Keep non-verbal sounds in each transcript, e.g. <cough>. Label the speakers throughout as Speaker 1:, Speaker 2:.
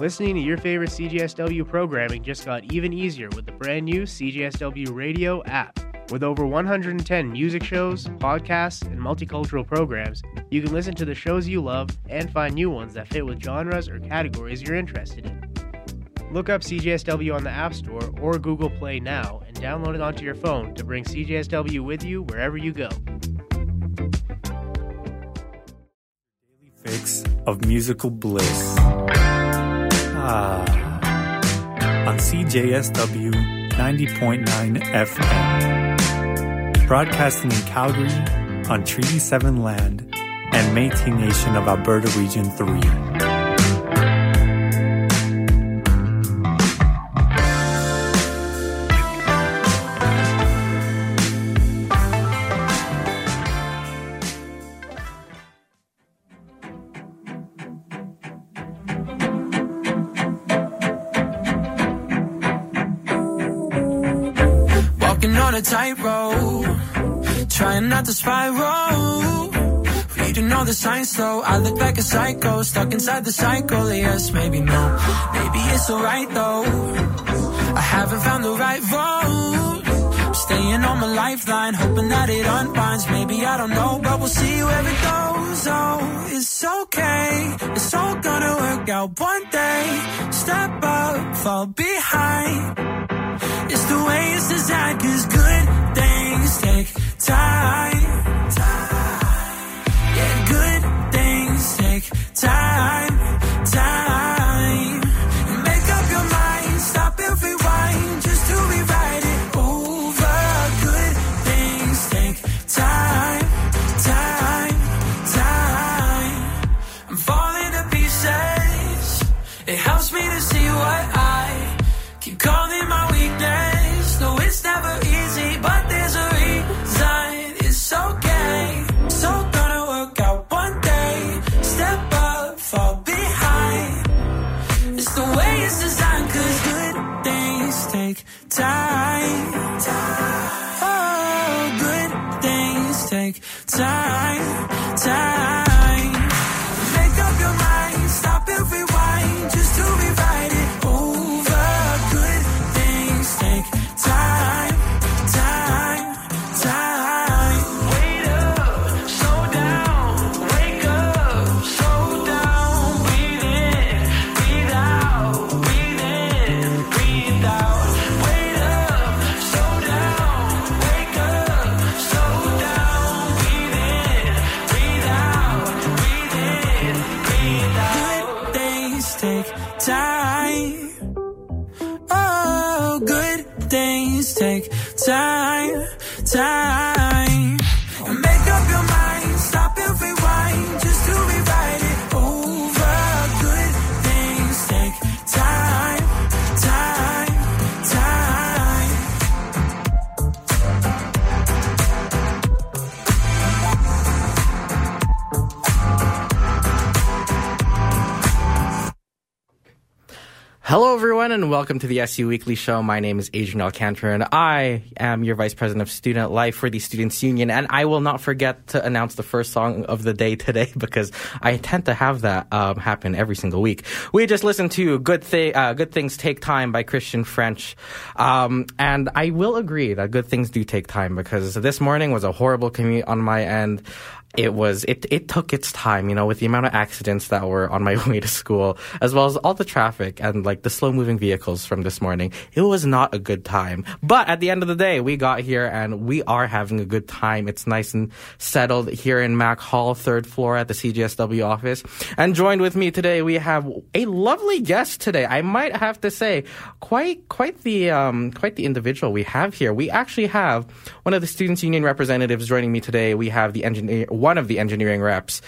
Speaker 1: Listening to your favorite CJSW programming just got even easier with the brand new CJSW Radio app. With over 110 music shows, podcasts, and multicultural programs, you can listen to the shows you love and find new ones that fit with genres or categories you're interested in. Look up CJSW on the App Store or Google Play now and download it onto your phone to bring CJSW with you wherever you go.
Speaker 2: Daily fix of musical bliss. On CJSW 90.9 FM. Broadcasting in Calgary on Treaty 7 land and Métis Nation of Alberta Region 3.
Speaker 3: Slow, I look like a psycho, stuck inside the cycle. Yes, maybe no, maybe it's alright though. I haven't found the right road. I'm staying on my lifeline, hoping that it unbinds. Maybe I don't know, but we'll see where it goes. Oh, it's okay, it's all gonna work out one day. Step up, fall behind. It's the way it's designed, cause good things take time. Yeah, take time, time.
Speaker 4: Welcome to the SU Weekly Show. My name is Adrian Alcantara, and I am your Vice President of Student Life for the Students Union. And I will not forget to announce the first song of the day today <laughs> because I tend to have that um, happen every single week. We just listened to "Good, uh, Good Things Take Time" by Christian French, um, and I will agree that good things do take time because this morning was a horrible commute on my end it was it it took its time you know with the amount of accidents that were on my <laughs> way to school as well as all the traffic and like the slow moving vehicles from this morning. It was not a good time. But at the end of the day we got here and we are having a good time. It's nice and settled here in MacHall third floor at the CJSW office. And joined with me today we have a lovely guest today. I might have to say quite quite the um quite the individual we have here. We actually have one of the students union representatives joining me today. We have the engineer one of the engineering reps.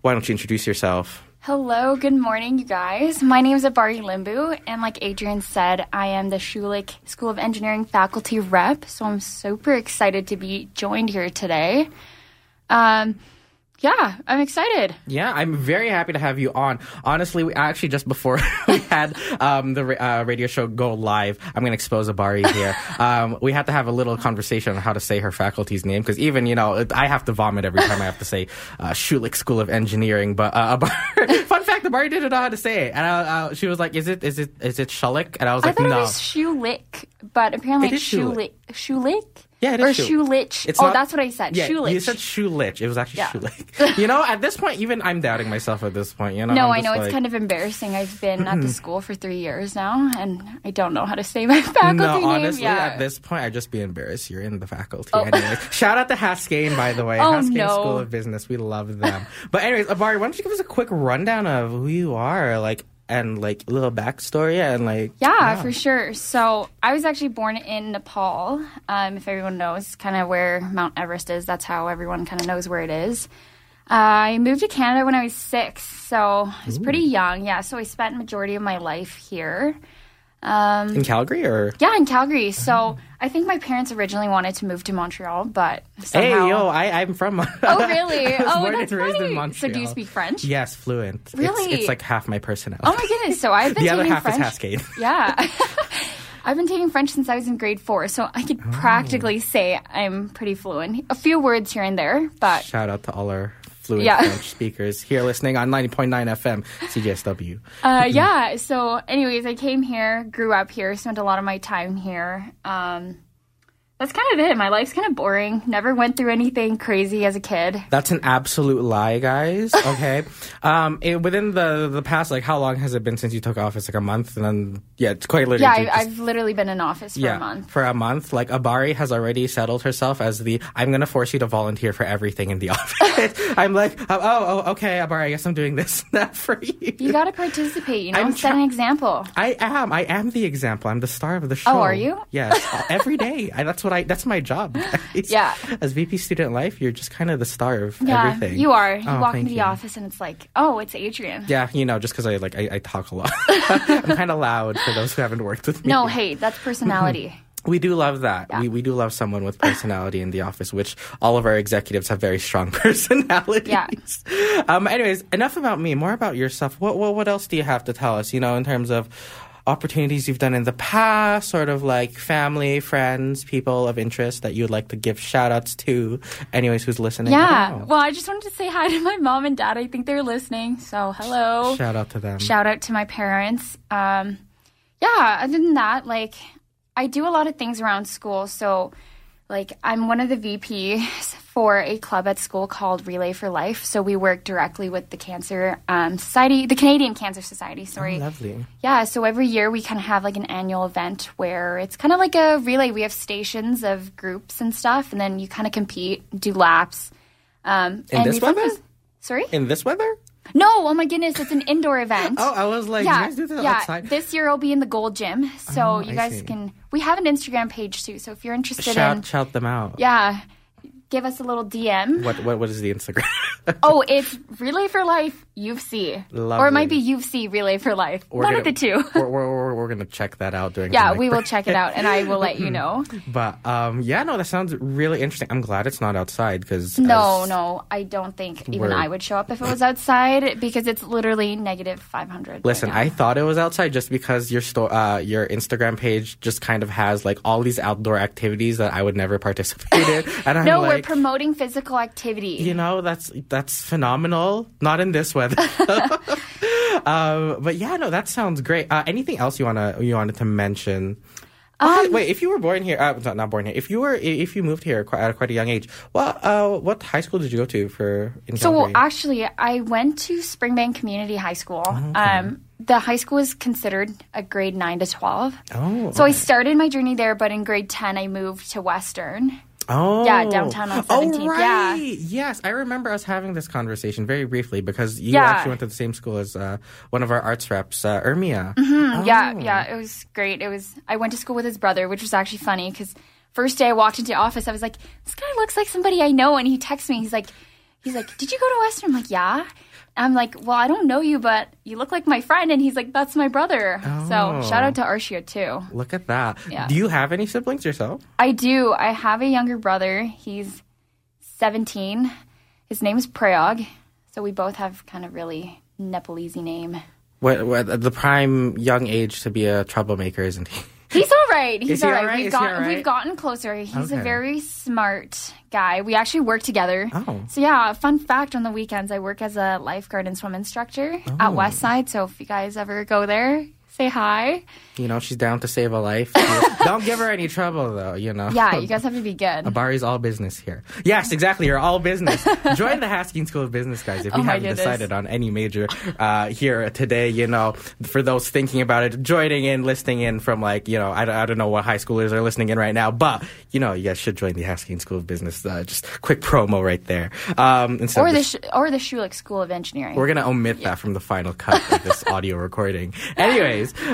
Speaker 4: Why don't you introduce yourself?
Speaker 5: Hello, good morning, you guys. My name is Abari Limbu, and like Adrian said, I am the Schulich School of Engineering faculty rep, so I'm super excited to be joined here today. Um, Yeah, I'm excited.
Speaker 4: Yeah, I'm very happy to have you on. Honestly, we actually just before <laughs> we had um, the uh, radio show go live, I'm going to expose Abari here. <laughs> Um, we had to have a little conversation on how to say her faculty's name because even you know it- I have to vomit every time I have to say uh, Schulich School of Engineering. But uh, <laughs> Abari, fun fact, Abari didn't know how to say it, and uh, uh, she was like, "Is it is it is it Schulich?" And I was
Speaker 5: I
Speaker 4: like,
Speaker 5: thought
Speaker 4: "No."
Speaker 5: it was Schulich, but apparently
Speaker 4: It
Speaker 5: it's
Speaker 4: Schulich.
Speaker 5: Schulich.
Speaker 4: Yeah, it
Speaker 5: or
Speaker 4: is Schu-
Speaker 5: Schulich.
Speaker 4: It's
Speaker 5: oh,
Speaker 4: not-
Speaker 5: that's what I said.
Speaker 4: Yeah,
Speaker 5: Schulich.
Speaker 4: you said Schulich. It was actually
Speaker 5: Yeah.
Speaker 4: Schulich. <laughs> you know, at this point, even I'm doubting myself. At this point, you know.
Speaker 5: no, I know
Speaker 4: like,
Speaker 5: it's kind of embarrassing. I've been at the hmm. school for three years now, and I don't know how to say my <laughs> faculty
Speaker 4: No,
Speaker 5: name.
Speaker 4: honestly,
Speaker 5: yeah.
Speaker 4: at this point, I'd just be embarrassed. You're in the faculty, oh. anyways. <laughs> Shout out to Haskayne, by the way.
Speaker 5: Oh,
Speaker 4: Haskayne
Speaker 5: no.
Speaker 4: School of Business. We love them. but anyways, Abari, why don't you give us a quick rundown of who you are, like, and like a little backstory, and like.
Speaker 5: Yeah, for sure. So I was actually born in Nepal. Um, if everyone knows kind of where Mount Everest is, that's how everyone kind of knows where it is. Uh, I moved to Canada when I was six, so I was pretty young. Yeah, so I spent majority of my life here.
Speaker 4: Um, in Calgary, or
Speaker 5: Yeah, in Calgary. So I think my parents originally wanted to move to Montreal, but
Speaker 4: hey, yo, I, I'm from. <laughs>
Speaker 5: Oh, really? Oh,
Speaker 4: born
Speaker 5: that's
Speaker 4: and raised
Speaker 5: funny.
Speaker 4: in Montreal.
Speaker 5: So do you speak French?
Speaker 4: Yes, fluent.
Speaker 5: Really?
Speaker 4: It's, like half my personality.
Speaker 5: Oh my goodness! So I've <laughs> been
Speaker 4: the other half
Speaker 5: French.
Speaker 4: is Haskayne. <laughs>
Speaker 5: Yeah. I've been taking French since I was in grade four, so I
Speaker 4: Oh.
Speaker 5: could practically say I'm pretty fluent. A few words here and there, but
Speaker 4: Shout out to all our fluent
Speaker 5: Yeah.
Speaker 4: French speakers here listening on 90.9 FM CJSW.
Speaker 5: uh, yeah. So, anyways, I came here, grew up here, spent a lot of my time here. Um, that's kind of it. My life's kind of boring. Never went through anything crazy as a kid.
Speaker 4: That's an absolute lie, guys. <laughs> Okay. um, it, within the the past, like, how long has it been since you took office? Like a month, and then yeah, it's quite literally.
Speaker 5: Yeah, I,
Speaker 4: just-
Speaker 5: I've literally been in office for
Speaker 4: yeah,
Speaker 5: a month.
Speaker 4: for a month. Like Abari has already settled herself as the I'm going to force you to volunteer for everything in the <laughs> office. <laughs> I'm like, oh, oh, okay, Abari, I guess I'm doing this now for you.
Speaker 5: You got to participate, you know,
Speaker 4: I'm
Speaker 5: set
Speaker 4: try-
Speaker 5: an example.
Speaker 4: I am. I am the example. I'm the star of the show.
Speaker 5: Oh, are you?
Speaker 4: Yes. every day. I, that's what I. That's my job. <laughs> guys.
Speaker 5: Yeah.
Speaker 4: As VP Student Life, you're just kind of the star of
Speaker 5: Yeah,
Speaker 4: everything.
Speaker 5: you are. You
Speaker 4: Oh,
Speaker 5: walk into the
Speaker 4: you.
Speaker 5: office and it's like, oh, it's Adrian.
Speaker 4: Yeah, you know, just because I like I, I talk a lot. <laughs> <laughs> I'm kind of loud for those who haven't worked with me.
Speaker 5: No, hey, that's personality.
Speaker 4: We do love that.
Speaker 5: Yeah.
Speaker 4: We we do love someone with personality in the office, which all of our executives have very strong personalities.
Speaker 5: Yeah.
Speaker 4: Um. Anyways, enough about me. More about yourself. What what what else do you have to tell us? You know, in terms of opportunities you've done in the past, sort of like family, friends, people of interest that you'd like to give shout outs to. Anyways, who's listening?
Speaker 5: Yeah.
Speaker 4: don't.
Speaker 5: Well, I just wanted to say hi to my mom and dad. I think they're listening. So, hello.
Speaker 4: Shout out to them.
Speaker 5: Shout out to my parents. Um, yeah, other than that, like, I do a lot of things around school. So, like, I'm one of the VPs for a club at school called Relay for Life. So, we work directly with the Cancer um, Society, the Canadian Cancer Society, sorry.
Speaker 4: Lovely.
Speaker 5: Yeah, so every year we kind of have like an annual event where it's kind of like a relay. We have stations of groups and stuff, and then you kind of compete, do laps. Um,
Speaker 4: In
Speaker 5: and
Speaker 4: this
Speaker 5: we
Speaker 4: weather?
Speaker 5: Sorry?
Speaker 4: In this weather?
Speaker 5: No, oh my goodness, it's an indoor event.
Speaker 4: Oh, I was like,
Speaker 5: yeah,
Speaker 4: you guys do that
Speaker 5: yeah.
Speaker 4: outside?
Speaker 5: This year I'll be in the Gold Gym, so
Speaker 4: Oh,
Speaker 5: you
Speaker 4: I
Speaker 5: guys
Speaker 4: see.
Speaker 5: can. We have an Instagram page too, so if you're interested in,
Speaker 4: Shout shout them out.
Speaker 5: yeah, give us a little DM.
Speaker 4: What what what is the Instagram?
Speaker 5: Oh, it's Relay for Life UofC, or it might be UofC Relay for Life.
Speaker 4: We're
Speaker 5: One
Speaker 4: gonna-
Speaker 5: of the two. <laughs>
Speaker 4: we're, we're, we're, we're gonna check that out during.
Speaker 5: yeah, we will check it out, and I will let you know. <laughs>
Speaker 4: But um, yeah, no, that sounds really interesting. I'm glad it's not outside because
Speaker 5: No, no, I don't think even I would show up if it was outside because it's literally negative 500.
Speaker 4: Listen, I thought it was outside just because your store, uh, your Instagram page just kind of has like all these outdoor activities that I would never participate in, <laughs> and I'm
Speaker 5: no, we're promoting physical activity.
Speaker 4: you know, that's that's phenomenal. Not in this weather. um, <laughs> but yeah, no, that sounds great. Uh, anything else you wanna you wanted to mention? Oh,
Speaker 5: Um,
Speaker 4: wait, if you were born here, uh, not, not born here. If you were, if you moved here quite, at quite a young age, well, uh, what high school did you go to for? In
Speaker 5: So
Speaker 4: Calgary?
Speaker 5: actually, I went to Springbank Community High School. Um, the high school is considered a grade nine to twelve.
Speaker 4: Oh,
Speaker 5: So I started my journey there, but in grade ten, I moved to Western.
Speaker 4: Oh,
Speaker 5: Yeah, downtown on 17th,
Speaker 4: Oh, right.
Speaker 5: yeah.
Speaker 4: Yes, I remember us having this conversation very briefly because you
Speaker 5: Yeah.
Speaker 4: actually went to the same school as uh, one of our arts reps, uh, Ermia.
Speaker 5: Mm, Yeah, yeah, it was great. It was. I went to school with his brother, which was actually funny because first day I walked into office, I was like, "This guy looks like somebody I know," and he texts me. He's like, "He's like, did you go to Western?" I'm like, "Yeah." I'm like, "Well, I don't know you, but you look like my friend," and he's like, "That's my brother." So oh. shout out to Arshia too.
Speaker 4: Look at that.
Speaker 5: Yeah.
Speaker 4: Do you have any siblings yourself?
Speaker 5: I do. I have a younger brother. He's 17, his name is Prayog. So we both have kind of really Nepalese name.
Speaker 4: What, what the prime young age to be a troublemaker, isn't he?
Speaker 5: He's all right. He's
Speaker 4: he
Speaker 5: all right.
Speaker 4: all right?
Speaker 5: We've got
Speaker 4: right?
Speaker 5: we've gotten closer. He's a very smart guy. We actually work together.
Speaker 4: Oh.
Speaker 5: So yeah, fun fact on the weekends I work as a lifeguard and swim instructor
Speaker 4: Oh.
Speaker 5: at Westside. So if you guys ever go there, say hi.
Speaker 4: You know, she's down to save a life. <laughs> Don't give her any trouble, though. You know.
Speaker 5: Yeah, you guys have to be good.
Speaker 4: Abari's all business here. Yes, exactly. You're all business. <laughs> Join the Haskins School of Business, guys. If
Speaker 5: Oh
Speaker 4: you haven't
Speaker 5: goodness.
Speaker 4: decided on any major uh, here today, you know, for those thinking about it, joining in, listening in from like, you know, I, don't- I don't know what high schoolers are listening in right now, but you know, you guys should join the Haskins School of Business. Uh, just quick promo right there. Um,
Speaker 5: Or the sh- or the Schulich School of Engineering.
Speaker 4: we're gonna omit that from the final cut of this <laughs> audio recording.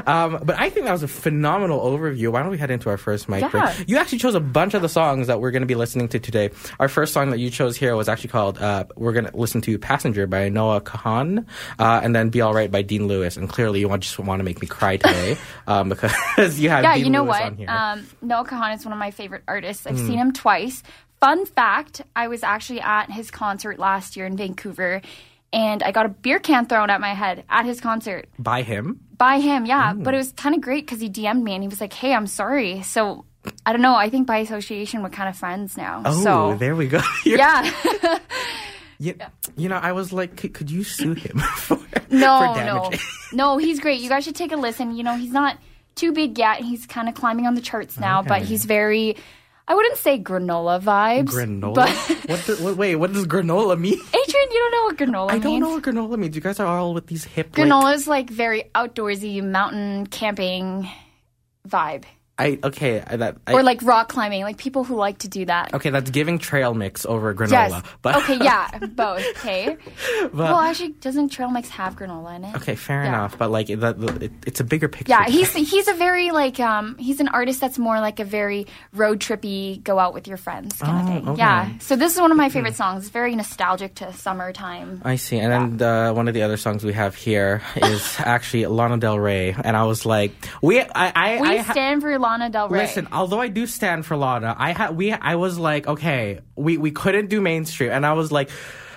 Speaker 4: Um, but I think that was a phenomenal overview. Why don't we head into our first mic
Speaker 5: Yeah.
Speaker 4: break? You actually chose a bunch of the songs that we're gonna be listening to today. Our first song that you chose here was actually called uh, we're gonna listen to "Passenger" by Noah Kahan, uh, and then "Be Alright" by Dean Lewis. And clearly, you want, just want to make me cry today <laughs> um, because <laughs> you have
Speaker 5: yeah,
Speaker 4: Dean
Speaker 5: you know
Speaker 4: Lewis
Speaker 5: what? Um, Noah Kahan is one of my favorite artists. I've seen him twice. Fun fact: I was actually at his concert last year in Vancouver, and I got a beer can thrown at my head at his concert
Speaker 4: by him.
Speaker 5: by him. Yeah, but it was kind of great because he DM'd me and he was like, "Hey, I'm sorry." So I don't know. I think by association we're kind of friends now.
Speaker 4: Oh,
Speaker 5: so
Speaker 4: there we go. <laughs>
Speaker 5: Yeah. <laughs>
Speaker 4: You, you know, I was like, could, could you sue him <laughs> for,
Speaker 5: No,
Speaker 4: for
Speaker 5: no, no. He's great. You guys should take a listen. You know, he's not too big yet. He's kind of climbing on the charts now, but he's very. I wouldn't say granola vibes.
Speaker 4: Granola?
Speaker 5: But
Speaker 4: what, the, what? Wait, what does granola mean? <laughs>
Speaker 5: Adrian, you don't know what granola means.
Speaker 4: I
Speaker 5: means.
Speaker 4: don't know what granola means. You guys are all with these hip. like-
Speaker 5: Granola is like very outdoorsy mountain camping vibe,
Speaker 4: I okay. I, that I,
Speaker 5: or like rock climbing, like people who like to do that.
Speaker 4: okay. That's giving trail mix over granola.
Speaker 5: Yes.
Speaker 4: But
Speaker 5: okay. Yeah. <laughs> Both. Okay. well, actually, doesn't trail mix have granola in it?
Speaker 4: okay, fair
Speaker 5: Yeah.
Speaker 4: enough. But like that, it, it's a bigger picture.
Speaker 5: Yeah, he's he's a very like um he's an artist that's more like a very road trippy, go out with your friends kind of
Speaker 4: Oh,
Speaker 5: thing.
Speaker 4: okay.
Speaker 5: Yeah. So this is one of my favorite songs. It's very nostalgic to summertime.
Speaker 4: I see. And then uh, one of the other songs we have here is <laughs> actually Lana Del Rey, and I was like, we, I, I,
Speaker 5: We
Speaker 4: I
Speaker 5: stand for Lana Del Rey.
Speaker 4: Listen, although I do stand for Lana, I had we I was like, okay, we we couldn't do mainstream, and I was like.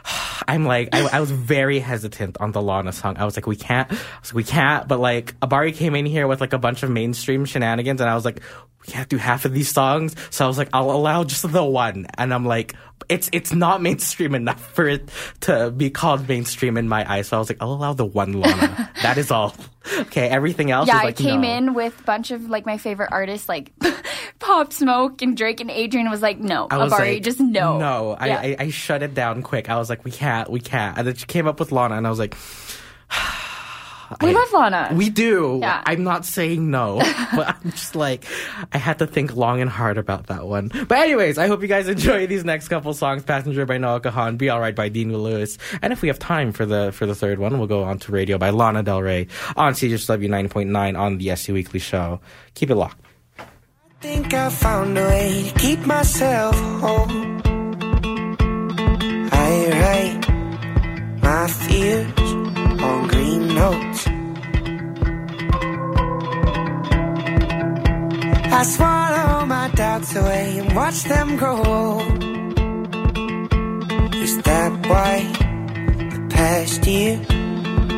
Speaker 4: <sighs> I'm like I, I was very hesitant on the Lana song. I was like, we can't, like, we can't. But like Abari came in here with like a bunch of mainstream shenanigans, and I was like, we can't do half of these songs. So I was like, I'll allow just the one. And I'm like, it's it's not mainstream enough for it to be called mainstream in my eyes. So I was like, I'll allow the one Lana. <laughs> that is all. Okay, everything else.
Speaker 5: yeah,
Speaker 4: is
Speaker 5: I came
Speaker 4: no.
Speaker 5: in with a bunch of like my favorite artists like <laughs> Pop Smoke and Drake and Adrian was like, no,
Speaker 4: I was
Speaker 5: Abari,
Speaker 4: like,
Speaker 5: just no.
Speaker 4: No, I, I, I shut it down quick. I was like, we can't, we can't. And then she came up with Lana, and I was like, <sighs>
Speaker 5: we
Speaker 4: I-
Speaker 5: love Lana.
Speaker 4: we do.
Speaker 5: Yeah.
Speaker 4: I'm not saying no, <laughs> but I'm just like, I had to think long and hard about that one. But anyways, I hope you guys <laughs> enjoy these next couple songs: "Passenger" by Noah Kahan, "Be Alright" by Dean Lewis, and if we have time for the for the third one, we'll go on to "Radio" by Lana Del Rey on CJSW 9.9 on the SU Weekly Show. Keep it locked.
Speaker 6: I think I found a way to keep myself whole. I write my fears I swallow my doubts away and watch them grow. Is that why the past year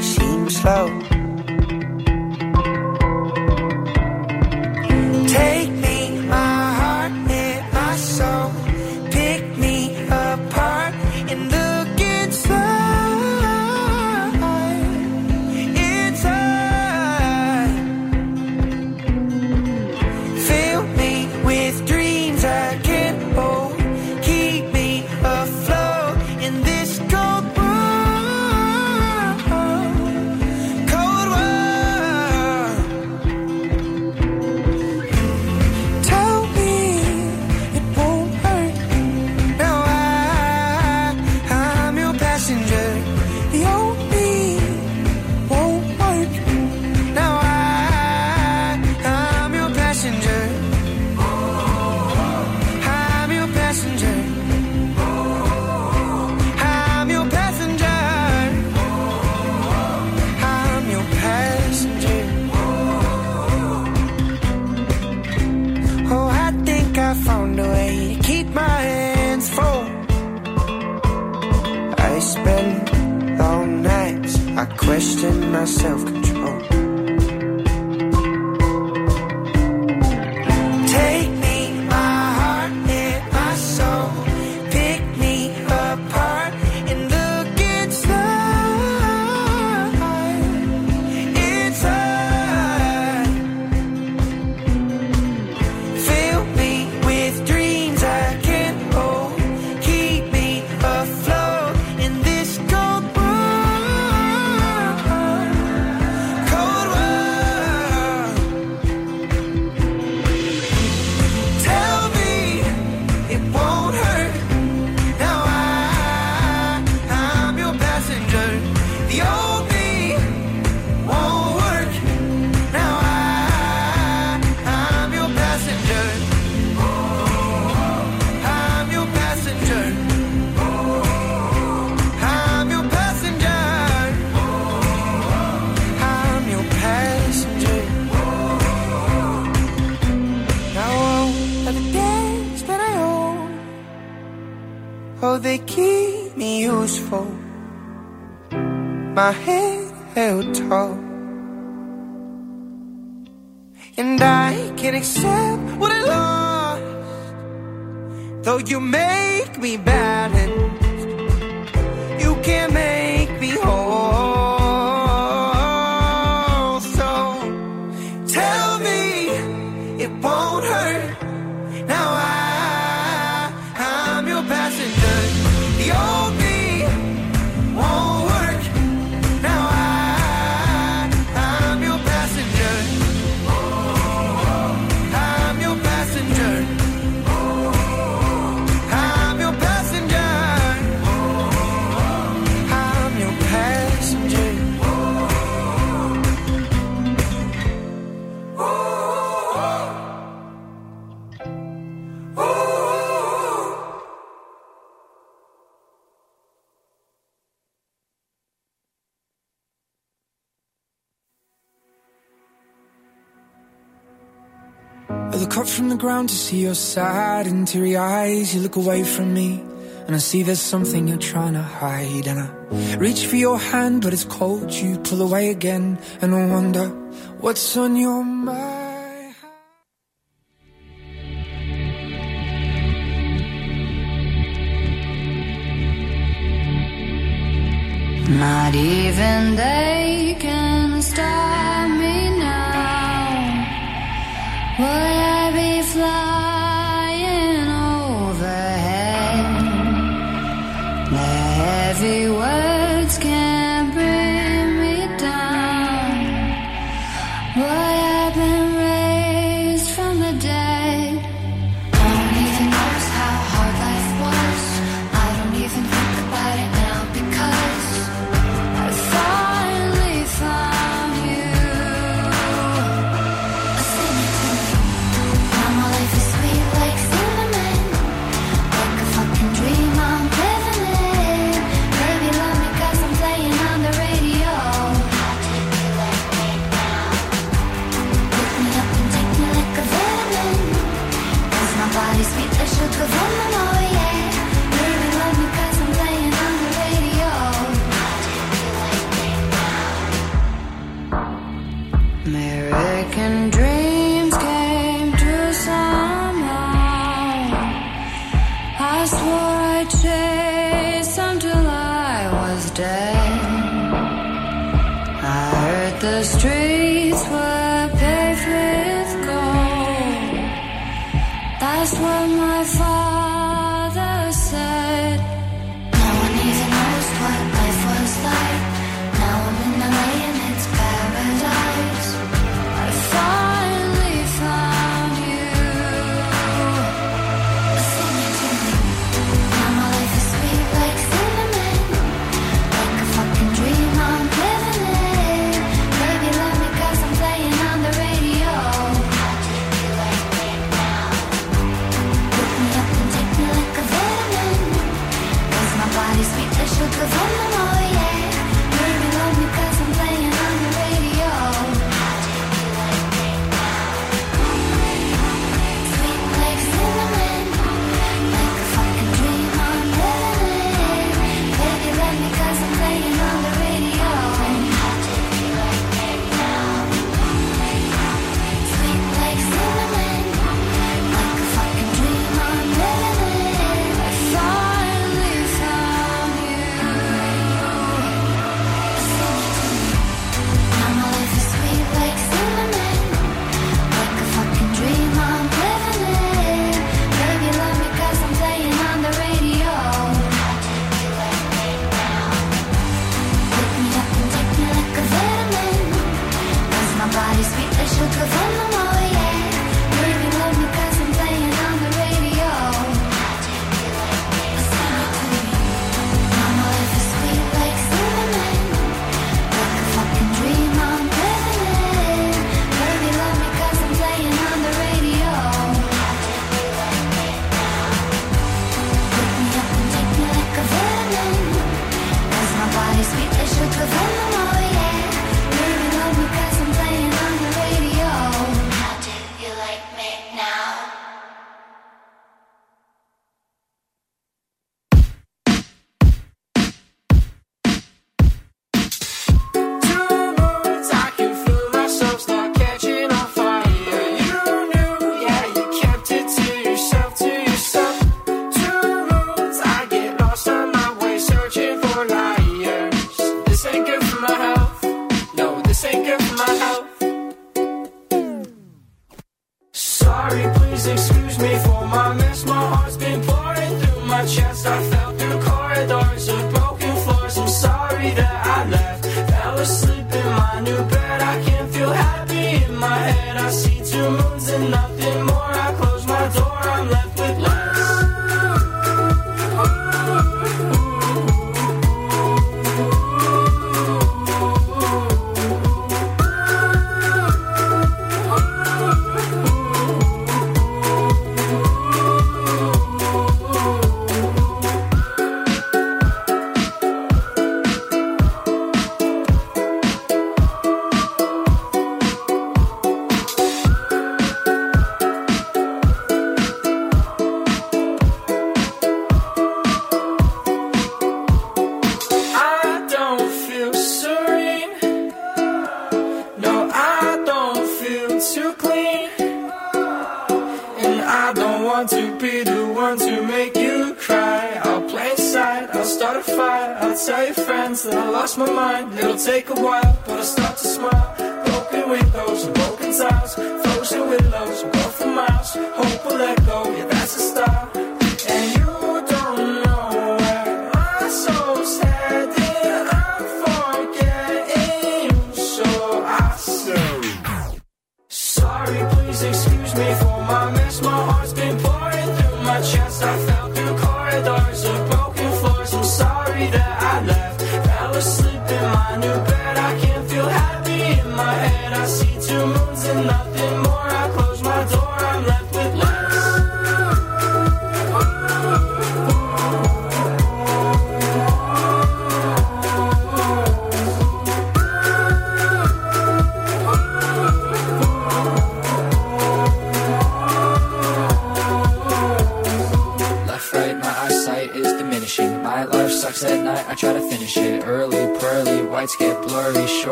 Speaker 6: seems slow? I
Speaker 7: look up from the ground to see your sad and teary eyes. You look away from me, and I see there's something you're trying to hide. And I reach for your hand, but it's cold. You pull away again, and I wonder what's on your mind.
Speaker 8: Not even there.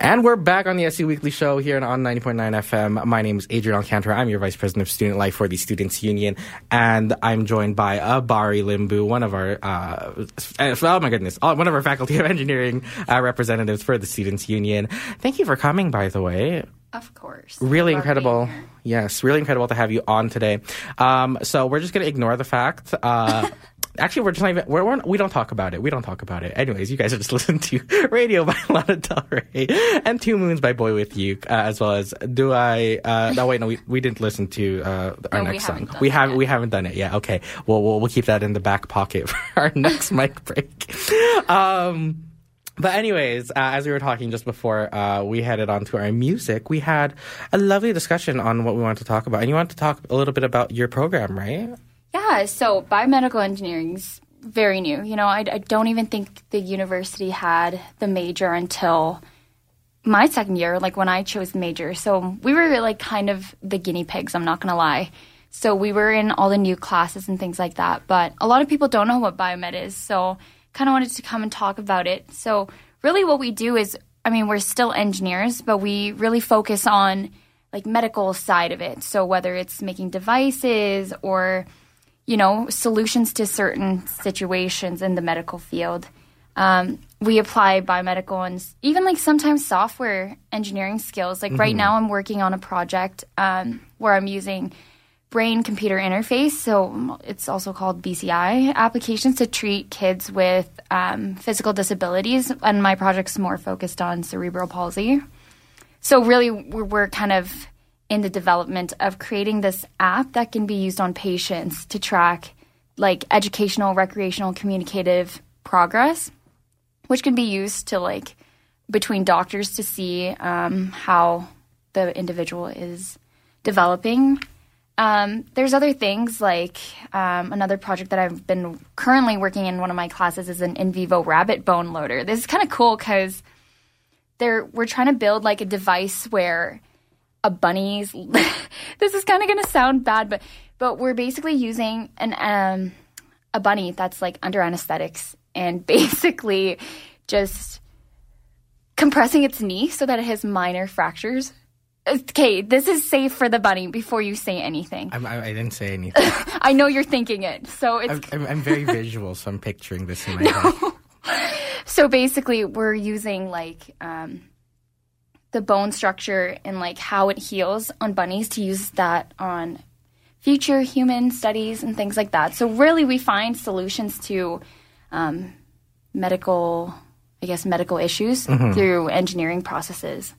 Speaker 8: And we're
Speaker 4: back on the SU Weekly Show here on 90.9 FM. My name is Adrian Alcantara. I'm your Vice President of Student Life for the Students Union. And I'm joined by uh, Bari Limbu, one of our, uh, oh my goodness, uh, one of our Faculty of Engineering uh, representatives for the Students Union. Thank you for coming, by the way.
Speaker 5: Of course.
Speaker 4: Really
Speaker 5: Love
Speaker 4: incredible. Yes, really incredible to have you on today. Um, so we're just going to ignore the fact. Uh, <laughs> actually, we're just not even, we're, we're, we don't talk about it. We don't talk about it. Anyways, you guys are just <laughs> listening to <laughs> Radio by Lana Del Rey and Two Moons by BoyWithUke, uh, as well as Do I, uh, no, wait, no, we, we didn't listen to, uh, our
Speaker 5: No,
Speaker 4: next song. We haven't, we haven't done it yet. Okay. Well, we'll, we'll keep that in the back pocket <laughs> for our next mic break. Um, but anyways, uh, as we were talking just before uh, we headed on to our music, we had a lovely discussion on what we wanted to talk about, and you wanted to talk a little bit about your program, right?
Speaker 5: Yeah, so biomedical engineering's very new. You know, I, I don't even think the university had the major until my second year, like when I chose the major. So we were like kind of the guinea pigs, I'm not going to lie. So we were in all the new classes and things like that. But a lot of people don't know what biomed is. So kind of wanted to come and talk about it. So really what we do is, I mean, we're still engineers, but we really focus on like medical side of it. So whether it's making devices or you know, solutions to certain situations in the medical field. Um, we apply biomedical and even like sometimes software engineering skills. Like right now, I'm working on a project um, where I'm using brain computer interface. So it's also called BCI applications to treat kids with um, physical disabilities. And my project's more focused on cerebral palsy. So really, we're, we're kind of in the development of creating this app that can be used on patients to track like educational, recreational, communicative progress, which can be used to like between doctors to see um, how the individual is developing. Um, there's other things like um, another project that I've been currently working in one of my classes is an in vivo rabbit bone loader. This is kind of cool because we're trying to build like a device where a bunny's <laughs> this is kind of going to sound bad but but we're basically using an um a bunny that's like under anesthetics and <laughs> basically just compressing its knee so that it has minor fractures okay this is safe for the bunny before you say anything
Speaker 4: I'm, I, I didn't say <laughs> anything.
Speaker 5: i know you're thinking it so it's
Speaker 4: I'm, I'm, I'm very visual, so I'm picturing this in my head.
Speaker 5: so basically we're using like um, the bone structure and like how it heals on bunnies to use that on future human studies and things like that. So really, we find solutions to um, medical, I guess, medical issues through engineering processes.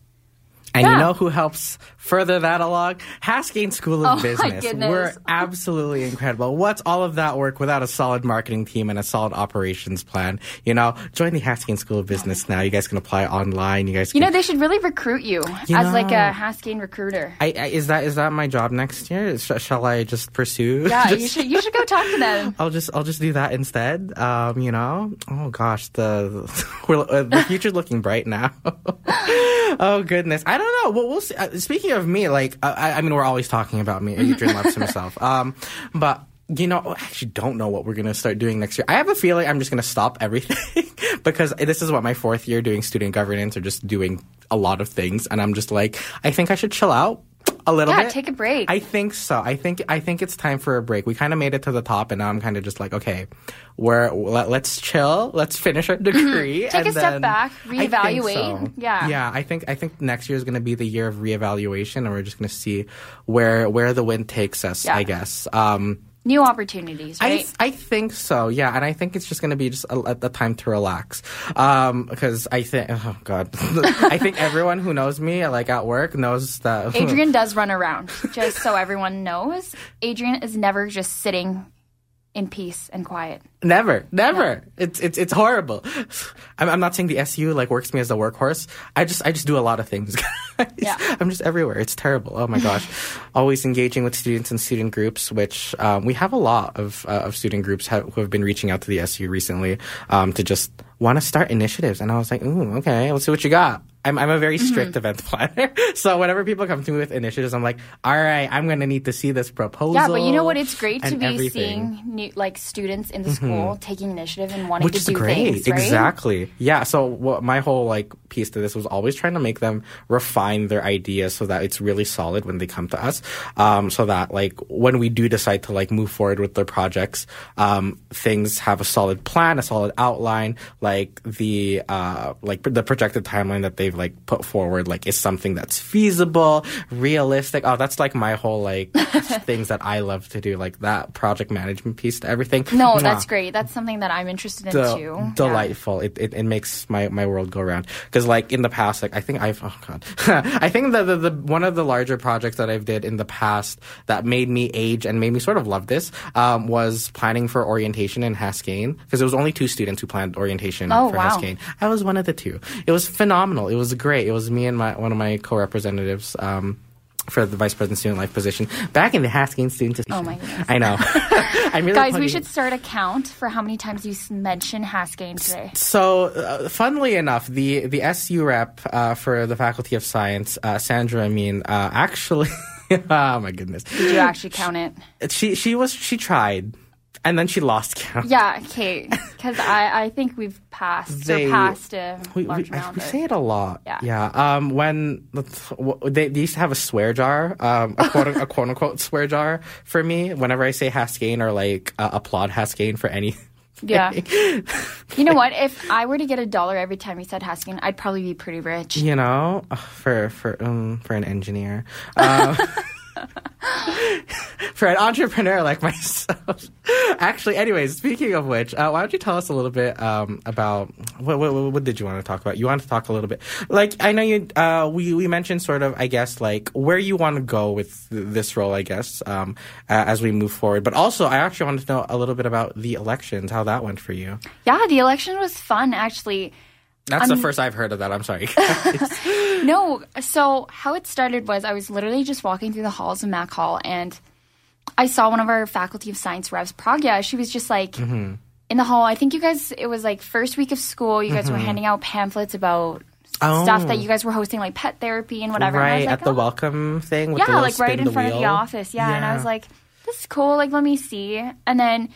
Speaker 4: And you know who helps further that along? Haskayne School of
Speaker 5: Oh,
Speaker 4: Business. We're absolutely incredible. What's all of that work without a solid marketing team and a solid operations plan? You know, join the Haskayne School of Business now. You guys can apply online. You guys
Speaker 5: You know, they should really recruit you,
Speaker 4: You
Speaker 5: as like a Haskayne recruiter.
Speaker 4: I, I, is that is that my job next year? Sh- shall I just pursue?
Speaker 5: Yeah, <laughs> you should you should go talk to them. <laughs>
Speaker 4: I'll just I'll just do that instead. Um, you know. Oh gosh, the <laughs> we're, uh, the future's looking bright now. oh goodness, I don't know. Well, we'll see. Uh, speaking of me, like I, I mean, we're always talking about me. Adrian loves himself. <laughs> Um, but. You know, I actually don't know what we're gonna start doing next year. I have a feeling I'm just gonna stop everything <laughs> because this is what my fourth year doing student governance or just doing a lot of things, and I'm just like, I think I should chill out a little
Speaker 5: Yeah,
Speaker 4: bit.
Speaker 5: take a break.
Speaker 4: I think so. I think I think it's time for a break. We kind of made it to the top, and now I'm kind of just like, okay, we're let, let's chill. Let's finish our degree.
Speaker 5: Take
Speaker 4: and
Speaker 5: a step back, reevaluate.
Speaker 4: so.
Speaker 5: Yeah.
Speaker 4: yeah. I think I think next year is going to be the year of reevaluation, and we're just going to see where where the wind takes us.
Speaker 5: Yeah.
Speaker 4: I guess. Um,
Speaker 5: New opportunities,
Speaker 4: I,
Speaker 5: right?
Speaker 4: I think so, yeah, and I think it's just going to be just a, a, time to relax, um, because I think, oh god, <laughs> I think everyone who knows me, like at work, knows that <laughs>
Speaker 5: Adrian does run around. Just so everyone knows, Adrian is never just sitting in peace and quiet.
Speaker 4: Never, never. It's it's it's horrible. <laughs> I'm, I'm not saying the SU like works me as a workhorse. I just I just do a lot of things. <laughs> guys.
Speaker 5: Yeah.
Speaker 4: I'm just everywhere. It's terrible. Oh my gosh. <laughs> Always engaging with students and student groups, which um, we have a lot of uh, of student groups ha- who have been reaching out to the SU recently um, to just want to start initiatives. And I was like, ooh, okay, let's see what you got. I'm, I'm a very
Speaker 5: Mm-hmm.
Speaker 4: strict event <laughs> planner. so whenever people come to me with initiatives, I'm like, all right, I'm going to need to see this proposal.
Speaker 5: Yeah, but you know what? It's great to be
Speaker 4: everything.
Speaker 5: seeing new, like students in the school taking initiative and wanting
Speaker 4: which
Speaker 5: to
Speaker 4: is
Speaker 5: do
Speaker 4: great
Speaker 5: things, right?
Speaker 4: exactly yeah so what my whole like piece to this was always trying to make them refine their ideas so that it's really solid when they come to us um, so that like when we do decide to like move forward with their projects um, things have a solid plan a solid outline like the uh, like the projected timeline that they've like put forward like is something that's feasible realistic oh that's like my whole like <laughs> things that i love to do like that project management piece to everything
Speaker 5: No,
Speaker 4: Mwah
Speaker 5: that's great. That's something that I'm interested in
Speaker 4: de-
Speaker 5: too. Yeah.
Speaker 4: delightful. It, it it makes my, my world go round. Because like in the past, like I think I've oh god, <laughs> I think the, the the one of the larger projects that I've did in the past that made me age and made me sort of love this um, was planning for orientation in Haskayne because it was only two students who planned orientation
Speaker 5: Oh,
Speaker 4: for
Speaker 5: wow.
Speaker 4: Haskayne. I was one of the two. It was phenomenal. It was great. It was me and my one of my co-representatives. Um, for the vice president student life position back in the Haskayne student
Speaker 5: Oh my goodness.
Speaker 4: I know. <laughs> <laughs> Really
Speaker 5: Guys, we should start a count for how many times you mention Haskayne today.
Speaker 4: So, uh, funnily enough, the the SU rep uh, for the Faculty of Science, uh, Sandra Amin, uh, actually, <laughs> oh my goodness,
Speaker 5: Did you actually count it?
Speaker 4: she she was she tried, and then she lost count.
Speaker 5: Yeah, okay. Because I, I think we've passed,
Speaker 4: They-
Speaker 5: surpassed a
Speaker 4: We, we,
Speaker 5: large
Speaker 4: I-
Speaker 5: amount.
Speaker 4: we
Speaker 5: of-
Speaker 4: say it a lot.
Speaker 5: Yeah.
Speaker 4: Yeah. Um, when they, they used to have a swear jar, um, a quote a quote unquote <laughs> swear jar for me. Whenever I say Haskayne or like uh, applaud Haskayne for any.
Speaker 5: Yeah. <laughs> You know what? If I were to get a dollar every time you said Haskayne, I'd probably be pretty rich.
Speaker 4: you know, uh, for for um, for an engineer, um, <laughs> <laughs> for an entrepreneur like myself. Actually, anyways, speaking of which, uh, why don't you tell us a little bit um, about what, what what did you want to talk about? You want to talk a little bit, like I know you. Uh, we we mentioned sort of, I guess, like where you want to go with th- this role, I guess, um, uh, as we move forward. But also, I actually wanted to know a little bit about the elections, how that went for you.
Speaker 5: Yeah, the election was fun, actually.
Speaker 4: That's the first I've heard of that. I'm sorry. <laughs> <laughs>
Speaker 5: No, so how it started was I was literally just walking through the halls of MacHall and I saw one of our Faculty of Science reps, Pragya. She was just like
Speaker 4: Mm-hmm.
Speaker 5: in the hall. I think you guys, it was like first week of school. You guys were handing out pamphlets about
Speaker 4: Oh.
Speaker 5: stuff that you guys were hosting, like pet therapy and whatever. and
Speaker 4: right
Speaker 5: was like,
Speaker 4: at the
Speaker 5: "Oh."
Speaker 4: welcome thing.
Speaker 5: Yeah, like right in front of the office. Yeah. and I was like, "This is cool. Like, let me see." And then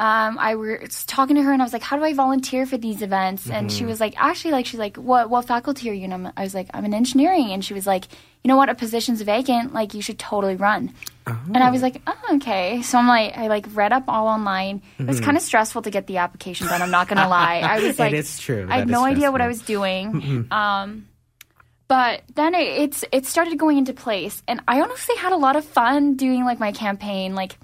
Speaker 5: um, I was talking to her, and I was like, "How do I volunteer for these events?" And
Speaker 4: Mm-hmm.
Speaker 5: she was like, "Actually, like, she's like, what what faculty are you?" And I'm, I was like, "I'm in engineering." And she was like, "You know what? A position's vacant. Like, you should totally run." And I was like, "Oh, okay." So I'm like, I like read up all online. It was kind of stressful to get the application done. I'm not gonna lie. I was <laughs>
Speaker 4: Mm-hmm.
Speaker 5: Like,
Speaker 4: is true.
Speaker 5: I had no idea what I was doing. Um, but then it, it's it started going into place, and I honestly had a lot of fun doing like my campaign. Like,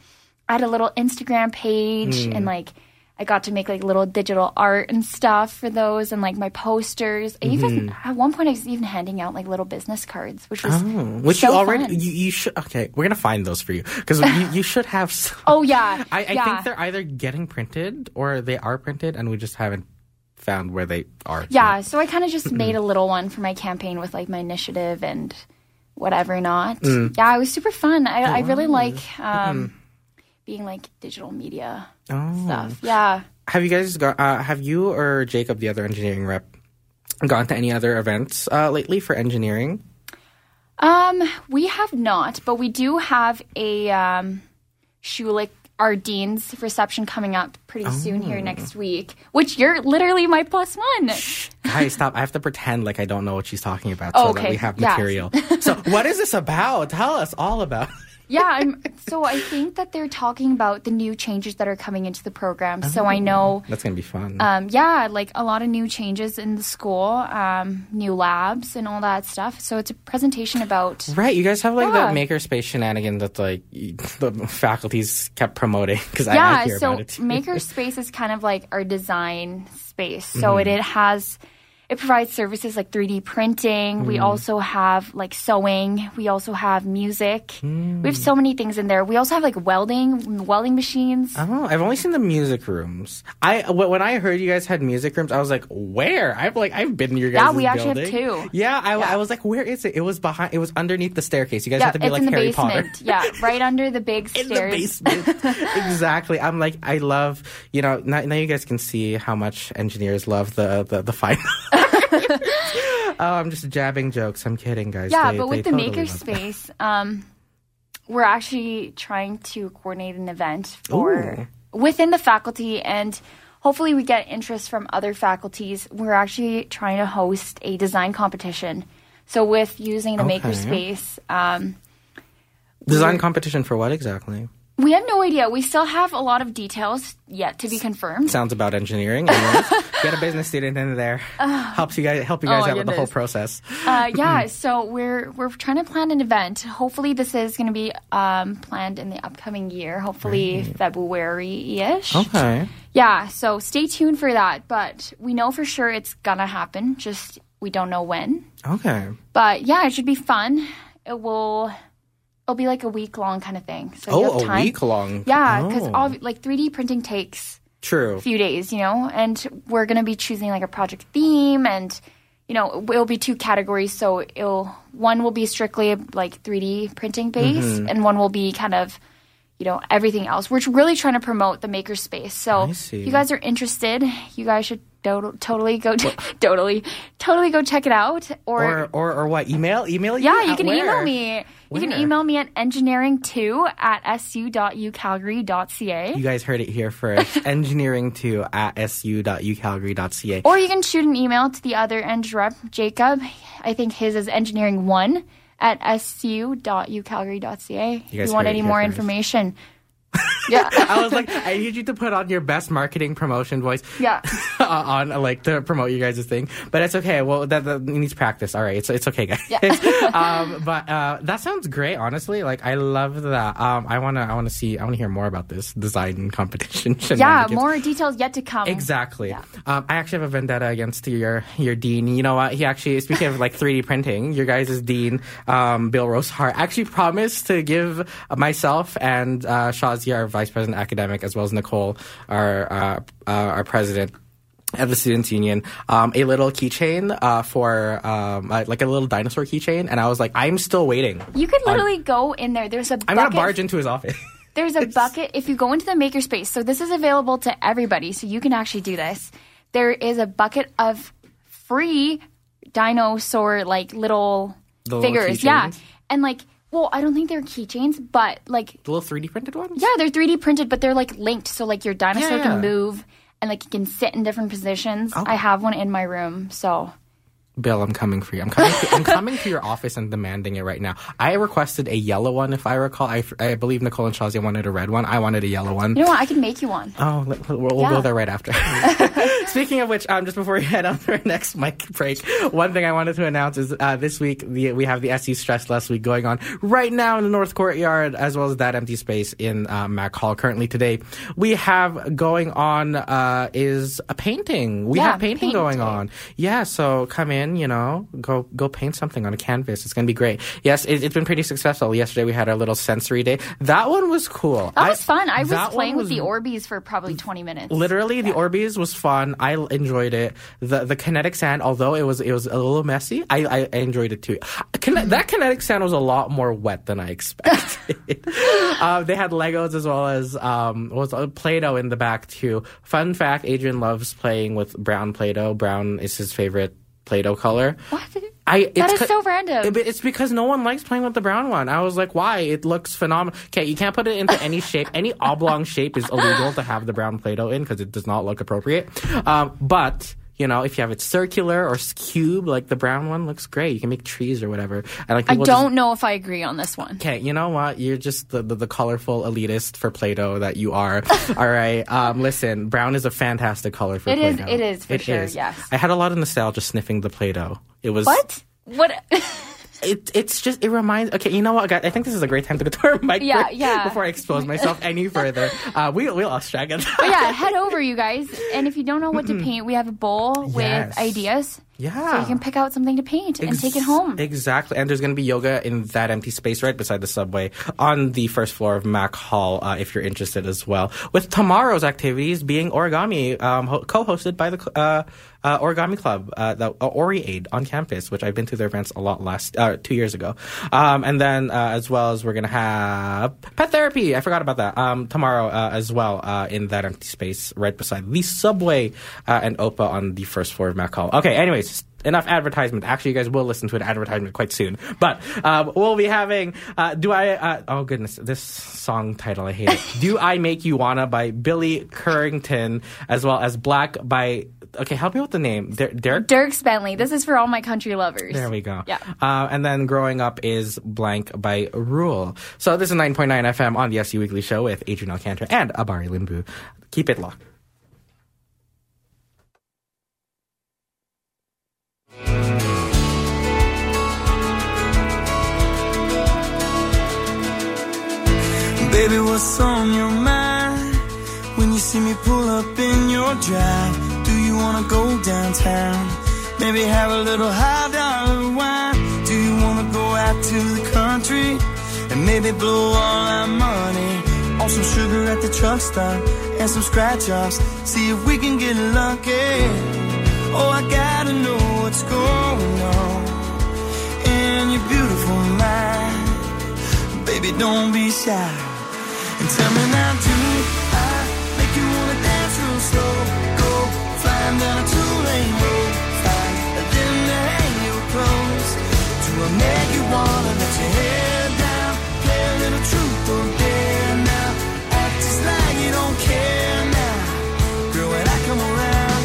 Speaker 5: I had a little Instagram page, and like I got to make like little digital art and stuff for those, and like my posters. I even at one point I was even handing out like little business cards, which was
Speaker 4: Oh, which
Speaker 5: so
Speaker 4: you already
Speaker 5: fun.
Speaker 4: you, you should okay. We're gonna find those for you because you, you should have. Some, <laughs>
Speaker 5: Oh yeah, <laughs>
Speaker 4: I, I
Speaker 5: yeah.
Speaker 4: think they're either getting printed or they are printed, and we just haven't found where they are.
Speaker 5: Yeah, so I kind of just <clears throat> made a little one for my campaign with like my initiative and whatever not.
Speaker 4: Mm.
Speaker 5: Yeah, it was super fun.
Speaker 4: Oh,
Speaker 5: I, I really like um, being like digital media
Speaker 4: Oh.
Speaker 5: stuff. Yeah.
Speaker 4: Have you guys got? Uh, have you or Jacob, the other engineering rep, gone to any other events uh, lately for engineering?
Speaker 5: Um, we have not, but we do have a um, Schulich, our dean's reception coming up pretty soon
Speaker 4: Oh.
Speaker 5: here next week, which you're literally my plus one.
Speaker 4: Guys, stop! I have to pretend like I don't know what she's talking about,
Speaker 5: Oh,
Speaker 4: so that
Speaker 5: okay.
Speaker 4: we have material. so, <laughs> what is this about? Tell us all about.
Speaker 5: Yeah, I'm, so I think that they're talking about the new changes that are coming into the program. So I know
Speaker 4: That's gonna be fun.
Speaker 5: um, yeah, like a lot of new changes in the school, um, new labs and all that stuff. So it's a presentation about.
Speaker 4: Right, you guys have like
Speaker 5: Yeah.
Speaker 4: that makerspace shenanigan that like <laughs> the faculties kept promoting because I, I
Speaker 5: Yeah,
Speaker 4: hear
Speaker 5: so
Speaker 4: about it. too. <laughs>
Speaker 5: Makerspace is kind of like our design space. So it, it has. It provides services like 3D printing. We hmm. also have like sewing. We also have music. Hmm. We have so many things in there. We also have like welding, welding machines.
Speaker 4: Oh, I've only seen the music rooms. I when I heard you guys had music rooms, I was like, "Where?" I've like I've been in your guys'
Speaker 5: Yeah, we actually have two.
Speaker 4: Yeah, I,
Speaker 5: Yeah.
Speaker 4: I was like, "Where is it?" It was behind. It was underneath the staircase. You guys
Speaker 5: yeah,
Speaker 4: have to be
Speaker 5: it's
Speaker 4: like
Speaker 5: in the
Speaker 4: Harry
Speaker 5: basement.
Speaker 4: Potter.
Speaker 5: yeah, <laughs> right under the big
Speaker 4: In
Speaker 5: stairs.
Speaker 4: the basement, <laughs> exactly. I'm like, I love, you know. Now, now you guys can see how much engineers love the the, the final. <laughs> <laughs> oh, I'm just jabbing jokes. I'm kidding, guys.
Speaker 5: Yeah,
Speaker 4: They-
Speaker 5: but with the
Speaker 4: totally
Speaker 5: makerspace, um, we're actually trying to coordinate an event for within the faculty, and hopefully we get interest from other faculties. We're actually trying to host a design competition. So with using the
Speaker 4: Okay.
Speaker 5: makerspace, um,
Speaker 4: design competition for what exactly?
Speaker 5: We have no idea. We still have a lot of details yet to be confirmed.
Speaker 4: Sounds about engineering. Anyways, <laughs> get a business student in there. Helps you guys help you guys
Speaker 5: Oh,
Speaker 4: out with the whole process.
Speaker 5: Uh, yeah, <clears throat> so we're we're trying to plan an event. Hopefully, this is going to be um, planned in the upcoming year. Hopefully, February ish.
Speaker 4: Okay.
Speaker 5: Yeah, so stay tuned for that. But we know for sure it's gonna happen. Just we don't know when.
Speaker 4: Okay.
Speaker 5: But yeah, it should be fun. It will. It'll be like a week long kind of thing. So you
Speaker 4: Oh,
Speaker 5: have
Speaker 4: a week long.
Speaker 5: Yeah, because
Speaker 4: Oh.
Speaker 5: like 3D printing takes
Speaker 4: True.
Speaker 5: a few days, you know, and we're gonna be choosing like a project theme, and you know, it'll be two categories. So it'll one will be strictly like 3D printing based,
Speaker 4: Mm-hmm.
Speaker 5: and one will be kind of you know everything else. We're really trying to promote the makerspace. So if you guys are interested, you guys should to- totally go t- <laughs> totally totally go check it out. Or,
Speaker 4: Or, or or what? Email? Email you?
Speaker 5: yeah, you can
Speaker 4: where?
Speaker 5: email me. You can email me at engineering2 at su.ucalgary.ca.
Speaker 4: You guys heard it here first. <laughs> Engineering2 at su.ucalgary.ca.
Speaker 5: Or you can shoot an email to the other eng rep, Jacob. I think his is engineering1 at su.ucalgary.ca. If you want any more
Speaker 4: first.
Speaker 5: information. Yeah. <laughs>
Speaker 4: I was like, I need you to put on your best marketing promotion voice.
Speaker 5: Yeah. <laughs>
Speaker 4: on like to promote you guys' thing, but it's okay. Well, that, that needs practice. All right, it's it's okay, guys. <laughs> um, but uh, that sounds great. Honestly, like I love that. Um, I wanna I wanna see I wanna hear more about this design competition.
Speaker 5: Yeah, more details yet to come.
Speaker 4: Exactly.
Speaker 5: Yeah.
Speaker 4: Um, I actually have a vendetta against your your dean. You know what? He actually, speaking of like 3D printing, your guys' dean, um, Bill Rosehart, actually promised to give myself and uh, Shazia, our vice president academic, as well as Nicole, our uh, uh, our president. At the Students Union, um, a little keychain uh, for um, uh, like a little dinosaur keychain, and I was like, I'm still waiting.
Speaker 5: You could literally go in there. There's a
Speaker 4: I'm gonna barge into his office. <laughs>
Speaker 5: There's a bucket. If you go into the makerspace, so this is available to everybody, so you can actually do this. There is a bucket of free dinosaur like little
Speaker 4: The little
Speaker 5: figures. yeah. And like, well, I don't think they're keychains, but like,
Speaker 4: the little 3D printed ones.
Speaker 5: yeah, they're 3D printed, but they're like linked. So like your dinosaur
Speaker 4: Yeah,
Speaker 5: can move and like you can sit in different positions. Oh. I have one in my room. So
Speaker 4: Bill, I'm coming for you. I'm coming. To, I'm coming to your office and demanding it right now. I requested a yellow one, if I recall. I, I believe Nicole and Shazia wanted a red one. I wanted a yellow one.
Speaker 5: You know what? I can make you one.
Speaker 4: Oh, we'll, we'll
Speaker 5: Yeah.
Speaker 4: go there right after. <laughs> Speaking of which, um, just before we head on to our next mic break, one thing I wanted to announce is uh, this week the, we have the SU Stress Less Week going on right now in the North Courtyard, as well as that empty space in uh, MacHall. Currently today, we have going on uh, is a painting. We
Speaker 5: Yeah,
Speaker 4: have painting
Speaker 5: paint
Speaker 4: going on. Yeah, so come in, you know, go go paint something on a canvas. It's gonna be great. Yes, it, it's been pretty successful. Yesterday we had our little sensory day. That one was cool.
Speaker 5: That was fun. I was playing with the Orbeez for probably 20 minutes.
Speaker 4: Literally, the Orbeez was fun. I enjoyed it. The the kinetic sand, although it was it was a little messy, I, I, I enjoyed it too. Kine- that kinetic sand was a lot more wet than I expected. <laughs> <laughs> uh, they had Legos as well as um was uh, Play-Doh in the back too. Fun fact: Adrian loves playing with brown Play-Doh. Brown is his favorite Play-Doh color.
Speaker 5: What?
Speaker 4: I, it's
Speaker 5: That is so random.
Speaker 4: it- it's because no one likes playing with the brown one. I was like, why? It looks phenomenal. Okay, you can't put it into any shape. Any oblong shape is illegal to have the brown Play-Doh in because it does not look appropriate. Um, but you know, if you have it circular or cube, like the brown one looks great. You can make trees or whatever. And like
Speaker 5: I don't know if I agree on this one.
Speaker 4: Okay, you know what? You're just the, the, the colorful elitist for Play-Doh that you are. <laughs> All right. Um, listen, brown is a fantastic color for
Speaker 5: It is-
Speaker 4: Play-Doh.
Speaker 5: it is, for sure, yes.
Speaker 4: I had a lot of nostalgia sniffing the Play-Doh. It was
Speaker 5: What? What? <laughs>
Speaker 4: it, it's just it reminds okay you know what guys i think this is a great time to go to our <laughs> mic
Speaker 5: Yeah, yeah.
Speaker 4: before i expose myself any <laughs> further uh we, we'll lost track of
Speaker 5: But yeah, head over, you guys. And if you don't know what to paint, we have a bowl with ideas.
Speaker 4: yeah
Speaker 5: So you can pick out something to paint and take it home.
Speaker 4: Exactly. And there's going to be yoga in that empty space right beside the subway on the first floor of MacHall uh, if you're interested as well. With tomorrow's activities being origami, um, ho- co-hosted by the uh, uh, Origami Club, uh, the uh, Ori Aid on campus, which I've been to their events a lot last, uh, two years ago. Um, and then, uh, as well as we're going to have pet therapy. I forgot about that. Um, tomorrow, uh, as well, uh, in that empty space right beside the subway, uh, and OPA on the first floor of MacHall. Okay. Anyways, enough advertisement. Actually, you guys will listen to an advertisement quite soon. But um, we'll be having. Uh, do I? Uh, oh goodness, this song title I hate it. <laughs> do I make you wanna by Billy Currington, as well as Black by. Okay, help me with the name. Der- Derek.
Speaker 5: Dierks Bentley. This is for all my country lovers.
Speaker 4: There we go.
Speaker 5: Yeah.
Speaker 4: Uh, and then growing up is blank by Rule. So this is 9.9 FM on the SU Weekly Show with Adrian Alcantara and Abari Limbu. Keep it locked.
Speaker 9: Baby, what's on your mind? When you see me pull up in your drive, do you wanna go downtown? Maybe have a little high dollar wine. Do you wanna go out to the country and maybe blow all our money on some sugar at the truck stop and some scratch offs? See if we can get lucky. Oh, I gotta know what's going on in your beautiful mind. Baby, don't be shy. And tell me now, do flying down a two-lane road, fine, and then to hang your clothes. Do I make you wanna let your hair down, play a little truth or dare now? Act just like you don't care now, girl. When I come around,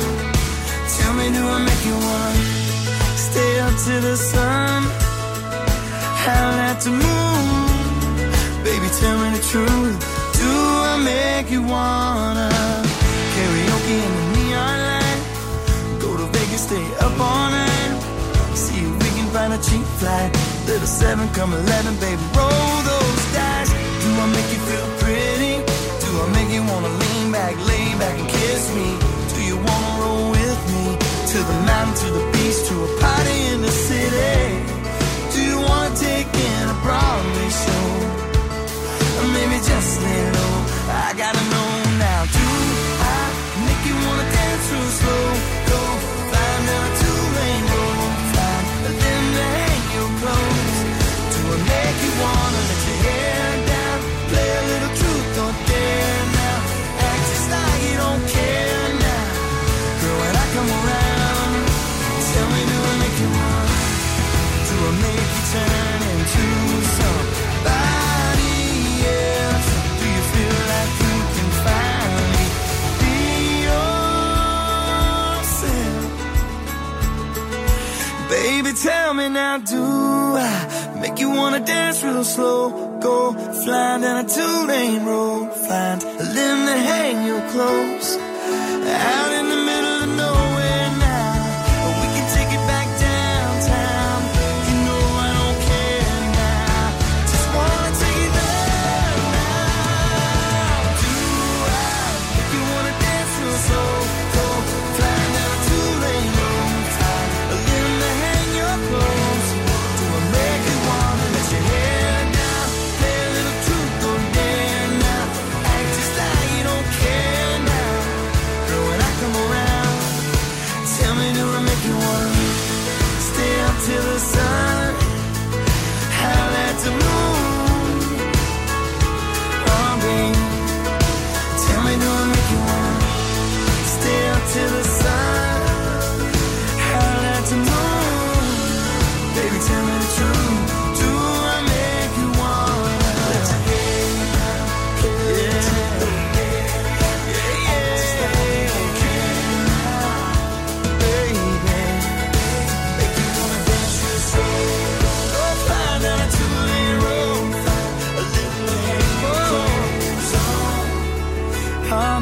Speaker 9: tell me, do I make you wanna stay up to the sun? Howl at the moon. Baby, tell me the truth. Do I make you wanna karaoke in stay up all night. See if we can find a cheap flight. Little seven, come eleven, baby, roll those dice. Do I make you feel pretty? Do I make you wanna lean back, lay back and kiss me? Do you wanna roll with me to the mountain, to the beach, to a party in the city? Do you wanna take in a Broadway show? Or oh, maybe just lay low. I gotta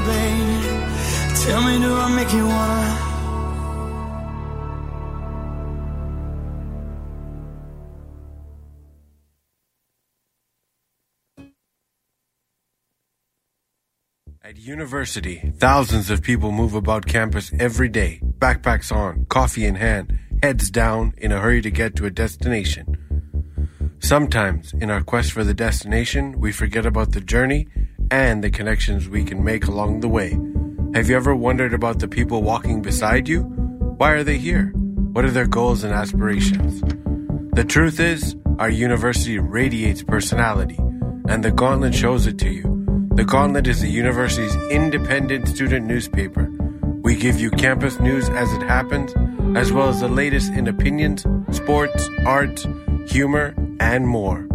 Speaker 10: Baby, tell me, do I make you wanna?
Speaker 11: At university, thousands of people move about campus every day, backpacks on, coffee in hand, heads down, in a hurry to get to a destination. Sometimes, in our quest for the destination, we forget about the journey and the connections we can make along the way. Have you ever wondered about the people walking beside you? Why are they here? What are their goals and aspirations? The truth is, our university radiates personality, and the Gauntlet shows it to you. The Gauntlet is the university's independent student newspaper. We give you campus news as it happens, as well as the latest in opinions, sports, arts, humor, and more.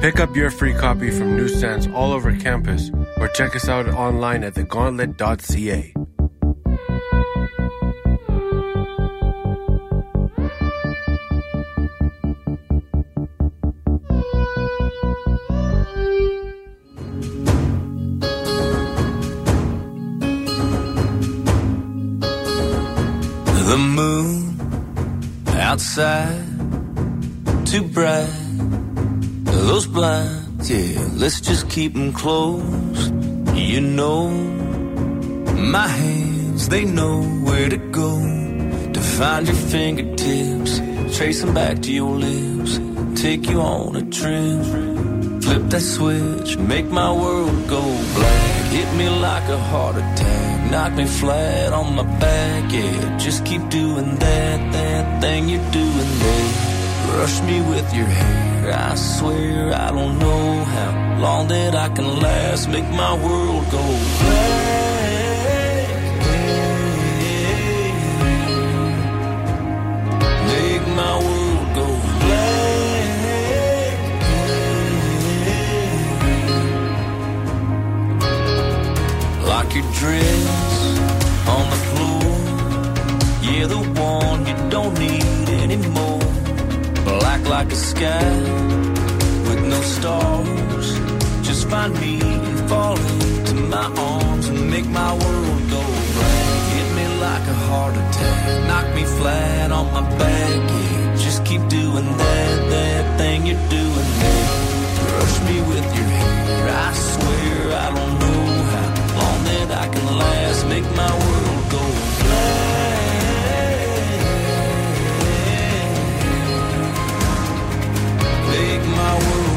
Speaker 11: Pick up your free copy from newsstands all over campus or check us out online at thegauntlet.ca.
Speaker 10: The moon outside, too bright. Those blinds, yeah, let's just keep them closed. You know, my hands, they know where to go to find your fingertips. Trace them back to your lips, take you on a trip. Flip that switch, make my world go black. Hit me like a heart attack, knock me flat on my back. Yeah, just keep doing that, that thing you're doing there. Rush me with your hair, I swear I don't know how long that I can last. Make my world go black. Make my world go black. Like your dress on the floor. Yeah, the one you don't need anymore. Black like a sky with no stars. Just find me and fall into my arms and make my world go black. Hit me like a heart attack, knock me flat on my back. Yeah, just keep doing that, that thing you're doing there. Rush me with your hair. I swear I don't know how long that I can last. Make my world go black. My world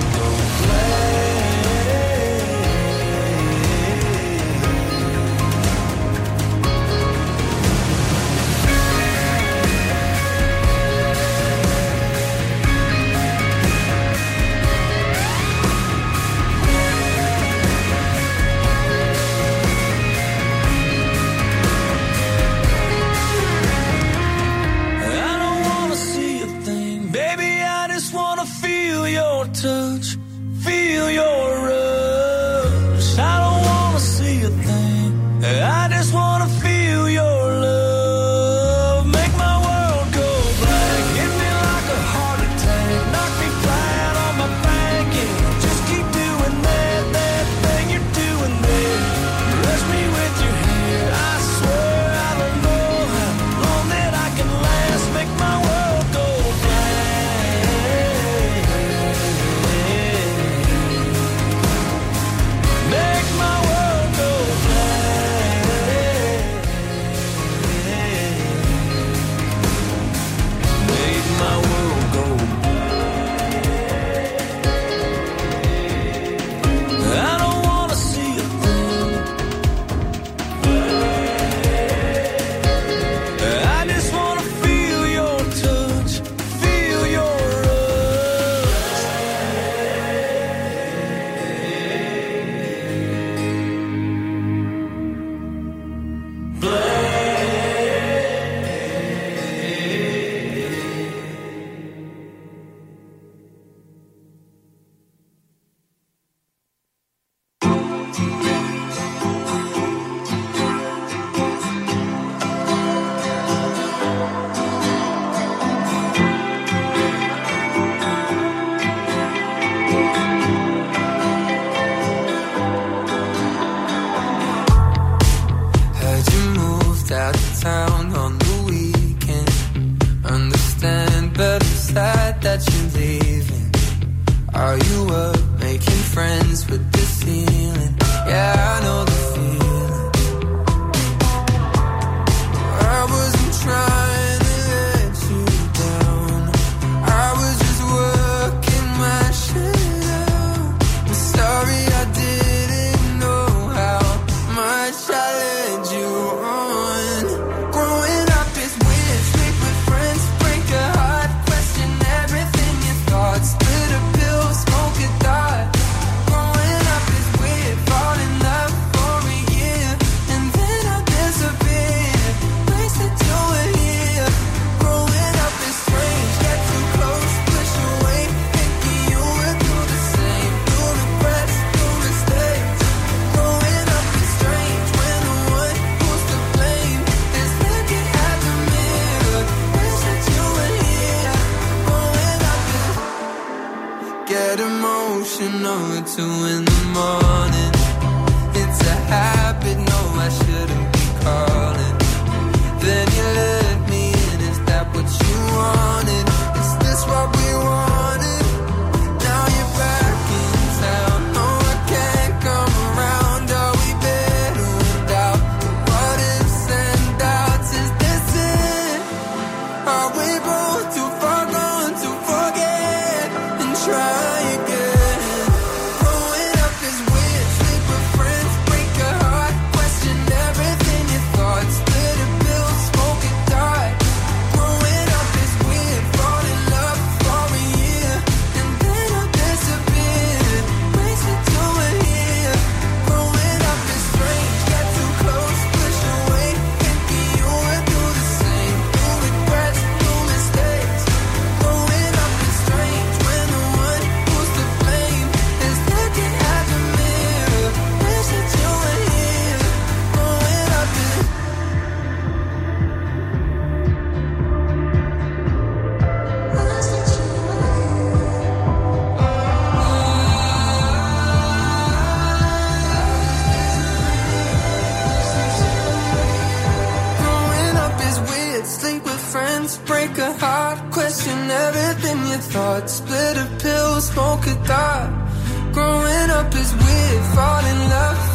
Speaker 9: and everything you thought. Split a pill, smoke a thought. Growing up is weird, fall in love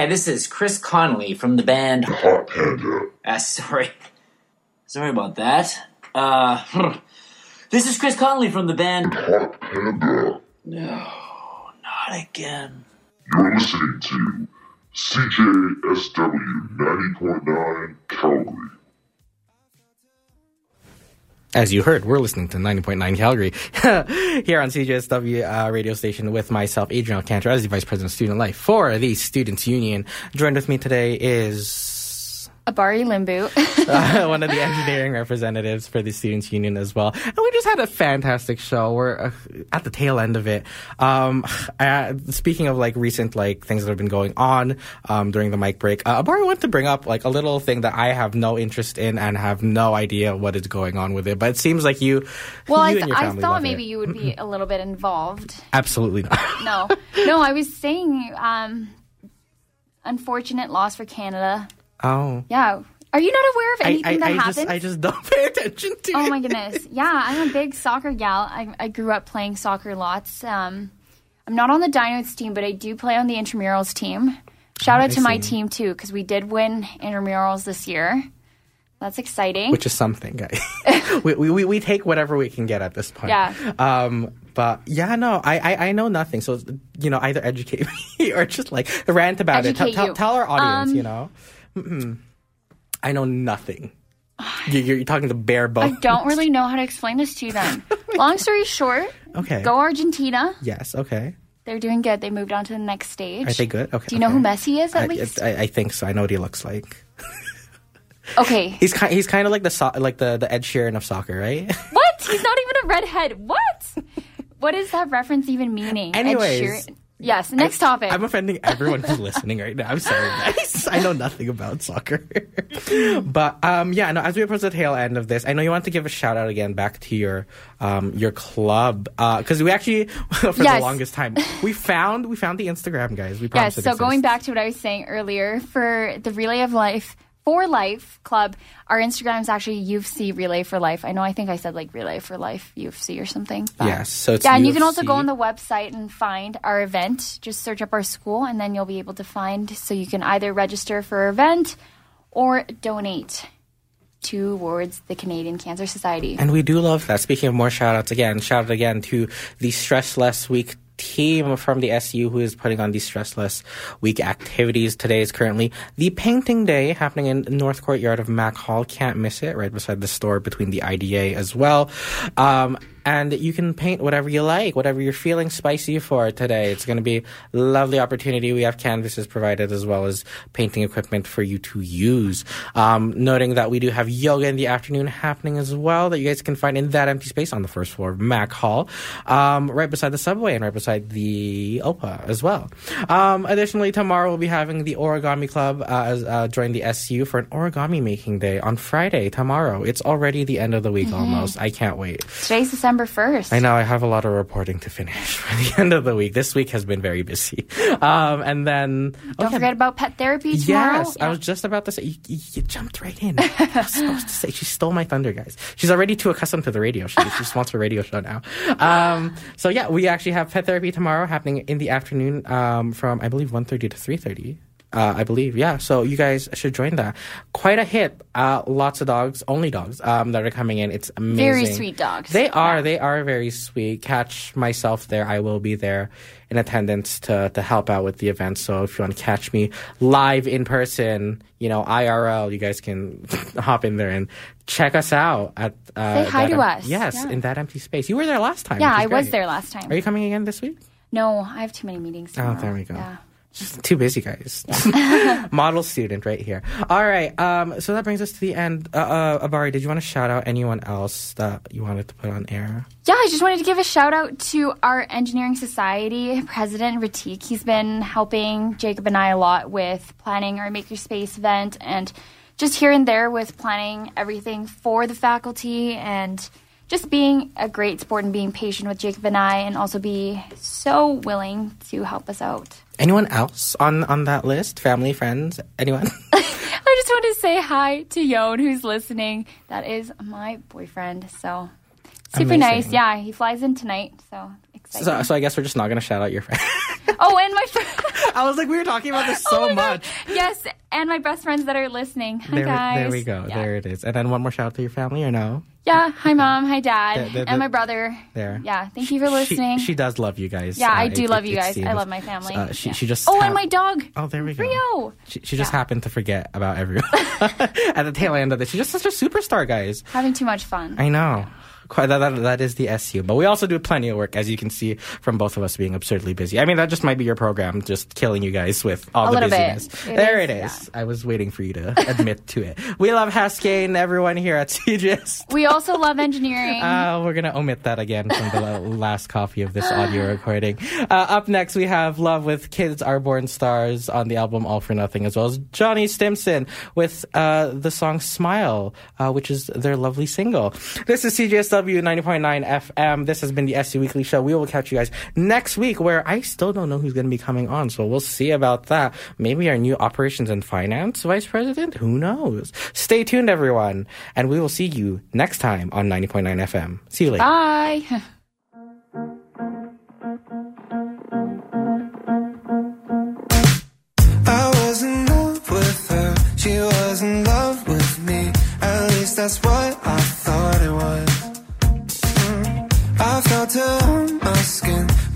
Speaker 12: Hi, this is Chris Connolly from the band
Speaker 13: Hot Panda.
Speaker 12: Uh, sorry. Sorry about that. Uh, <laughs> this is Chris Connolly from the band
Speaker 13: Hot Panda.
Speaker 12: No, not again.
Speaker 13: You're listening to CJSW 90.9 Calgary.
Speaker 4: As you heard, we're listening to 90.9 Calgary <laughs> here on CJSW uh, radio station with myself, Adrian Cantor, as the Vice President of Student Life for the Students Union. Joined with me today is
Speaker 5: Abari Limbu. <laughs>
Speaker 4: uh, one of the engineering representatives for the Students Union as well. And we just had a fantastic show. We're uh, at the tail end of it. Um, <sighs> uh, speaking of like recent like things that have been going on um, during the mic break, uh, Abari wanted to bring up like a little thing that I have no interest in and have no idea what is going on with it. But it seems like you,
Speaker 5: well, I, th-
Speaker 4: and your
Speaker 5: I thought
Speaker 4: love
Speaker 5: maybe
Speaker 4: it.
Speaker 5: you would be a little bit involved.
Speaker 4: Absolutely not. <laughs>
Speaker 5: No, no, I was saying, um, unfortunate loss for Canada.
Speaker 4: Oh.
Speaker 5: Yeah. Are you not aware of anything
Speaker 4: I,
Speaker 5: that
Speaker 4: I
Speaker 5: happens?
Speaker 4: just I just <laughs> don't pay attention to
Speaker 5: Oh
Speaker 4: it.
Speaker 5: my goodness. Yeah, I'm a big soccer gal. I, I grew up playing soccer lots. Um, I'm not on the Dinos team, but I do play on the intramurals team. Shout
Speaker 4: Oh,
Speaker 5: out
Speaker 4: I
Speaker 5: to my team too, because we did win intramurals this year. That's exciting.
Speaker 4: which is something, guys. <laughs> we, we, we- take whatever we can get at this point.
Speaker 5: Yeah.
Speaker 4: Um, but yeah, no, I, I, I know nothing. So, you know, either educate <laughs> me or just like rant about it. Tell,
Speaker 5: Educate
Speaker 4: tell,
Speaker 5: you.
Speaker 4: tell our audience,
Speaker 5: Um,
Speaker 4: you know. Mm-mm. I know nothing. <sighs> You- You're, you're talking to bare bones.
Speaker 5: I don't really know how to explain this to you then. <laughs> Long story short,
Speaker 4: Okay.
Speaker 5: go Argentina.
Speaker 4: Yes. Okay.
Speaker 5: They're doing good. They moved on to the next stage.
Speaker 4: Are they good? Okay.
Speaker 5: Do you know
Speaker 4: okay.
Speaker 5: who Messi is at
Speaker 4: I,
Speaker 5: least?
Speaker 4: I, I think so. I know what he looks like. <laughs>
Speaker 5: okay.
Speaker 4: He's kind. He's kind of like the so- like the the Ed Sheeran of soccer, right? <laughs>
Speaker 5: What? He's not even a redhead. What? What is that reference even meaning? Ed
Speaker 4: Anyways.
Speaker 5: Sheeran- Yes, next topic.
Speaker 4: I'm offending everyone who's listening right now. I'm sorry, <laughs> guys. I know nothing about soccer. but um, yeah, no. As we approach the tail end of this, I know you want to give a shout out again back to your um, your club because we actually <laughs> for the longest time we found we found the Instagram guys. We
Speaker 5: Yes, so going back to what I was saying earlier, for the Relay of Life for Life Club, our Instagram is actually UofC Relay for Life. I know I think I said like Relay for Life UofC or something.
Speaker 4: Yes, so it's
Speaker 5: yeah, and you can also go on the website and find our event. Just search up our school, and then you'll be able to find. So you can either register for our event or donate towards the Canadian Cancer Society.
Speaker 4: And we do love that. Speaking of more shout outs, again, shout out again to the Stress Less Week team from the SU who is putting on these Stress Less Week activities. Today is currently the painting day happening in North Courtyard of MacHall. Can't miss it, right beside the store between the IDA as well. Um, and you can paint whatever you like, whatever you're feeling spicy for today. It's going to be a lovely opportunity. We have canvases provided as well as painting equipment for you to use. Um, noting that we do have yoga in the afternoon happening as well that you guys can find in that empty space on the first floor of MacHall, um, right beside the subway and right beside the OPA as well. Um, additionally, tomorrow we'll be having the Origami Club uh, as, uh, join the SU for an origami making day on Friday, tomorrow. It's already the end of the week
Speaker 5: Mhm.
Speaker 4: almost. I can't wait.
Speaker 5: Today's December 1st.
Speaker 4: I know I have a lot of reporting to finish <laughs> for the end of the week. This week has been very busy. Um, and then oh,
Speaker 5: Don't
Speaker 4: yeah,
Speaker 5: forget about pet therapy tomorrow.
Speaker 4: Yes, I was just about to say you, you, you jumped right in. I was supposed to say she stole my thunder, guys. She's already too accustomed to the radio show. She just wants a radio show now. Um, so yeah, we actually have pet therapy tomorrow happening in the afternoon um, from I believe 1.30 to three thirty. Uh, I believe, yeah. So you guys should join that. Quite a hit. Uh, lots of dogs, only dogs, um, that are coming in. It's amazing.
Speaker 5: Very sweet dogs.
Speaker 4: They are. They are very sweet. Catch myself there. I will be there in attendance to to help out with the event. So if you want to catch me live in person, you know IRL, you guys can <laughs> hop in there and check us out at. Uh,
Speaker 5: Say hi to
Speaker 4: em-
Speaker 5: us.
Speaker 4: Yes,
Speaker 5: Yeah.
Speaker 4: in that empty space. You were there last time.
Speaker 5: Yeah, I
Speaker 4: is
Speaker 5: was there last time.
Speaker 4: Are you coming again this week?
Speaker 5: No, I have too many meetings.
Speaker 4: Oh, there we go.
Speaker 5: Yeah.
Speaker 4: Just too busy, guys. <laughs> Model student right here. All right. Um, so that brings us to the end. Uh, uh, Abari, did you want to shout out anyone else that you wanted to put on air?
Speaker 5: Yeah, I just wanted to give a shout out to our Engineering Society president, Ratik. He's been helping Jacob and I a lot with planning our Makerspace event and just here and there with planning everything for the faculty and just being a great sport and being patient with Jacob and I and also be so willing to help us out.
Speaker 4: Anyone else on on that list? Family, friends, anyone? <laughs>
Speaker 5: I just want to say hi to Yon who's listening. That is my boyfriend. So super
Speaker 4: Amazing.
Speaker 5: nice. Yeah, he flies in tonight. So excited.
Speaker 4: so, so I guess we're just not gonna shout out your friend. <laughs>
Speaker 5: oh, and my friend. <laughs>
Speaker 4: I was like, we were talking about this
Speaker 5: Oh
Speaker 4: so much.
Speaker 5: yes, and my best friends that are listening. Hi
Speaker 4: There,
Speaker 5: guys.
Speaker 4: there we go.
Speaker 5: Yeah.
Speaker 4: There it is. And then one more shout out to your family, or no?
Speaker 5: Yeah. Hi mom. Hi dad.
Speaker 4: The- the- the-
Speaker 5: and my brother.
Speaker 4: There.
Speaker 5: Yeah. Thank you for listening.
Speaker 4: She, does love you guys.
Speaker 5: yeah, I
Speaker 4: Uh,
Speaker 5: do
Speaker 4: it-
Speaker 5: love
Speaker 4: it-
Speaker 5: you guys. I love my family.
Speaker 4: Uh, she,
Speaker 5: Yeah.
Speaker 4: she just.
Speaker 5: Oh,
Speaker 4: ha-
Speaker 5: and my dog.
Speaker 4: Oh, there we go.
Speaker 5: Rio.
Speaker 4: She, she just happened to forget about everyone <laughs> at the tail end of this. She's just such a superstar, guys.
Speaker 5: Having too much fun.
Speaker 4: I know. Quite that, that that is the SU. But we also do plenty of work, as you can see from both of us being absurdly busy. I mean, that just might be your program, just killing you guys with all
Speaker 5: A
Speaker 4: the busyness.
Speaker 5: It
Speaker 4: there
Speaker 5: is,
Speaker 4: it is. I was waiting for you to <laughs> admit to it. We love Haskayne, everyone here at <laughs> CGS.
Speaker 5: We also love engineering.
Speaker 4: Uh, we're gonna omit that again from the <laughs> last copy of this audio <sighs> recording. Uh, up next, we have Love with Kids Are Born Stars on the album All for Nothing, as well as Johnny Stimson with uh, the song Smile, uh, which is their lovely single. This is CJSW 90.9 FM. This has been the SC Weekly Show. We will catch you guys next week, where I still don't know who's going to be coming on, so we'll see about that. Maybe our new operations and finance vice president? Who knows? Stay tuned, everyone, and we will see you next time on 90.9 FM. See you later.
Speaker 5: Bye. <laughs>
Speaker 6: I was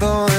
Speaker 6: skin,